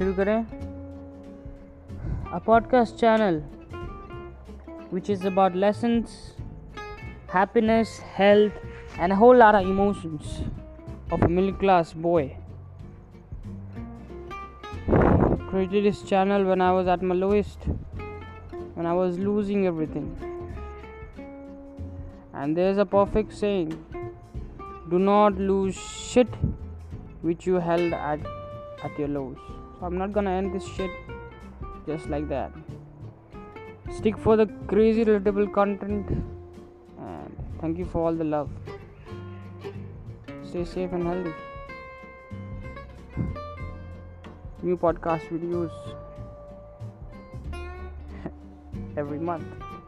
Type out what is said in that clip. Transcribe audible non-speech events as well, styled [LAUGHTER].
शुरू करें a podcast channel which is about lessons, happiness, health, and a whole lot of emotions of a middle class boy. Created this channel when I was at my lowest, when I was losing everything. And there's a perfect saying do not lose shit which you held at, at your lows. I'm not gonna end this shit just like that. Stick for the crazy relatable content and thank you for all the love. Stay safe and healthy. New podcast videos [LAUGHS] every month.